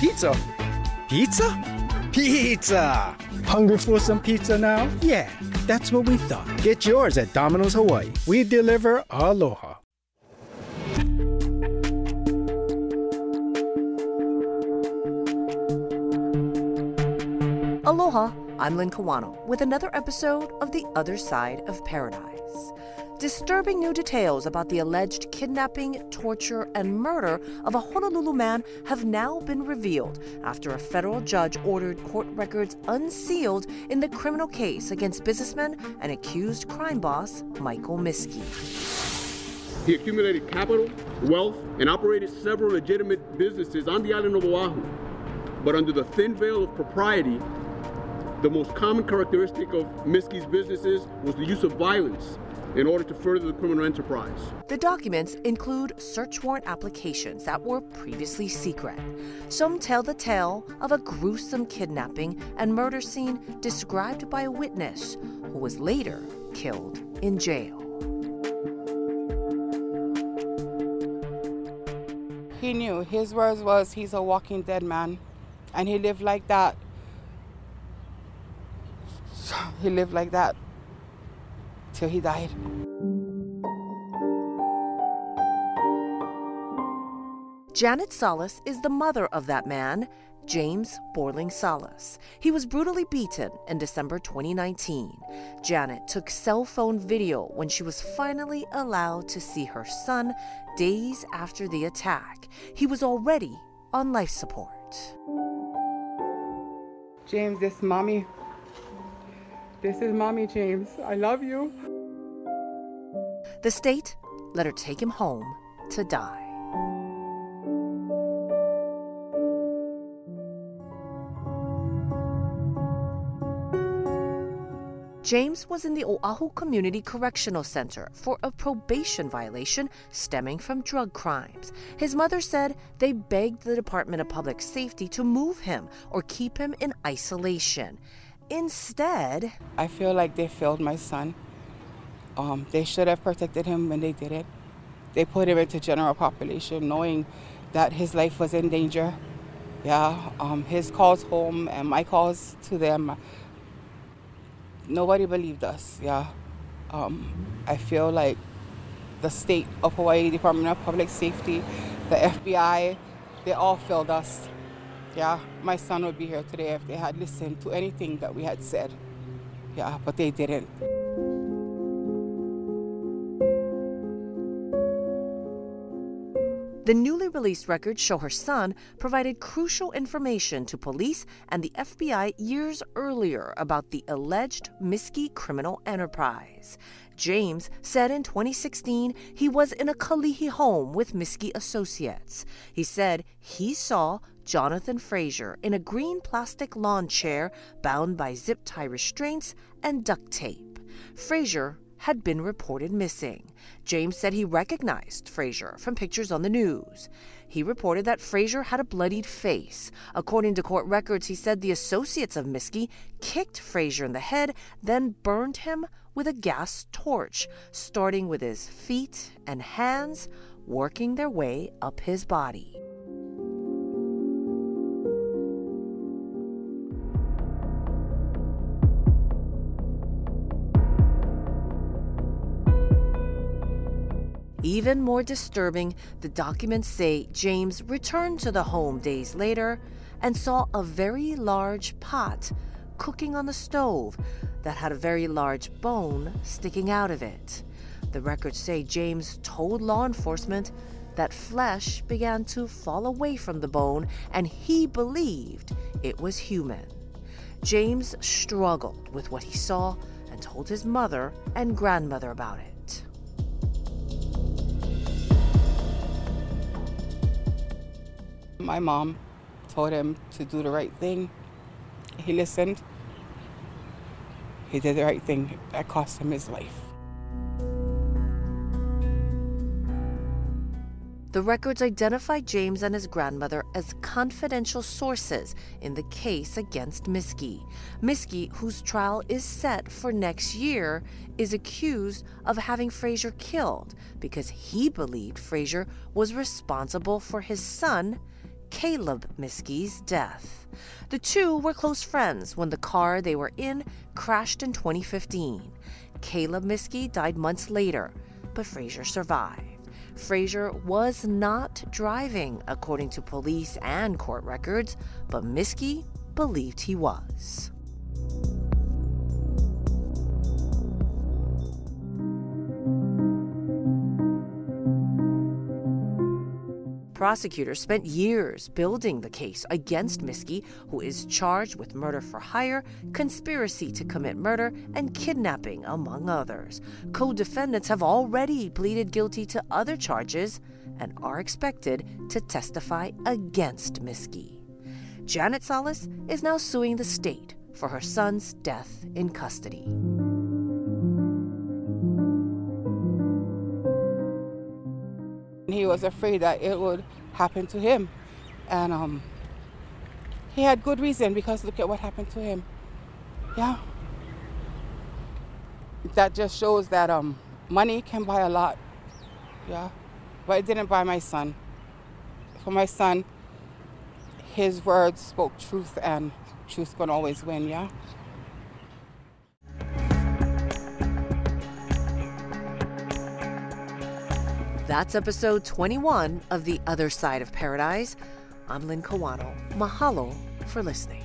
Pizza. Pizza? Pizza! Hungry for some pizza now? Yeah, that's what we thought. Get yours at Domino's Hawaii. We deliver aloha. Aloha, I'm Lynn Kawano with another episode of The Other Side of Paradise. Disturbing new details about the alleged kidnapping, torture, and murder of a Honolulu man have now been revealed after a federal judge ordered court records unsealed in the criminal case against businessman and accused crime boss Michael Miske. He accumulated capital, wealth, and operated several legitimate businesses on the island of Oahu. But under the thin veil of propriety, the most common characteristic of Miske's businesses was the use of violence in order to further the criminal enterprise. The documents include search warrant applications that were previously secret. Some tell the tale of a gruesome kidnapping and murder scene described by a witness who was later killed in jail. He knew. His words was he's a walking dead man. And he lived like that he lived like that till he died. Janet Salas is the mother of that man, James Borling Salas. He was brutally beaten in December 2019. Janet took cell phone video when she was finally allowed to see her son days after the attack. He was already on life support. James, this mommy this is Mommy James. I love you. The state let her take him home to die. James was in the Oahu Community Correctional Center for a probation violation stemming from drug crimes. His mother said they begged the Department of Public Safety to move him or keep him in isolation. Instead, I feel like they failed my son. Um, they should have protected him when they did it. They put him into general population knowing that his life was in danger. Yeah, um, his calls home and my calls to them, nobody believed us. Yeah, um, I feel like the state of Hawaii Department of Public Safety, the FBI, they all failed us. Yeah, my son would be here today if they had listened to anything that we had said. Yeah, but they didn't. The newly released records show her son provided crucial information to police and the FBI years earlier about the alleged Miske criminal enterprise. James said in 2016 he was in a Kalihi home with Miske associates. He said he saw Jonathan Fraser in a green plastic lawn chair bound by zip tie restraints and duct tape. Fraser had been reported missing. James said he recognized Fraser from pictures on the news. He reported that Fraser had a bloodied face. According to court records, he said the associates of Miske kicked Fraser in the head, then burned him with a gas torch, starting with his feet and hands, working their way up his body. Even more disturbing, the documents say James returned to the home days later and saw a very large pot cooking on the stove that had a very large bone sticking out of it. The records say James told law enforcement that flesh began to fall away from the bone and he believed it was human. James struggled with what he saw and told his mother and grandmother about it. My mom told him to do the right thing. He listened. He did the right thing. That cost him his life. The records identify James and his grandmother as confidential sources in the case against Miske. Miske, whose trial is set for next year, is accused of having Fraser killed because he believed Fraser was responsible for his son Caleb Miske's death. The two were close friends when the car they were in crashed in 2015. Caleb Miske died months later, but Fraser survived. Fraser was not driving, according to police and court records, but Miske believed he was. Prosecutors spent years building the case against Miske, who is charged with murder for hire, conspiracy to commit murder, and kidnapping, among others. Co defendants have already pleaded guilty to other charges and are expected to testify against Miske. Janet Salas is now suing the state for her son's death in custody. He was afraid that it would happen to him. And um, he had good reason because look at what happened to him. Yeah. That just shows that um, money can buy a lot. Yeah. But it didn't buy my son. For my son, his words spoke truth and truth can always win, yeah? That's episode 21 of The Other Side of Paradise. I'm Lynn Kawano. Mahalo for listening.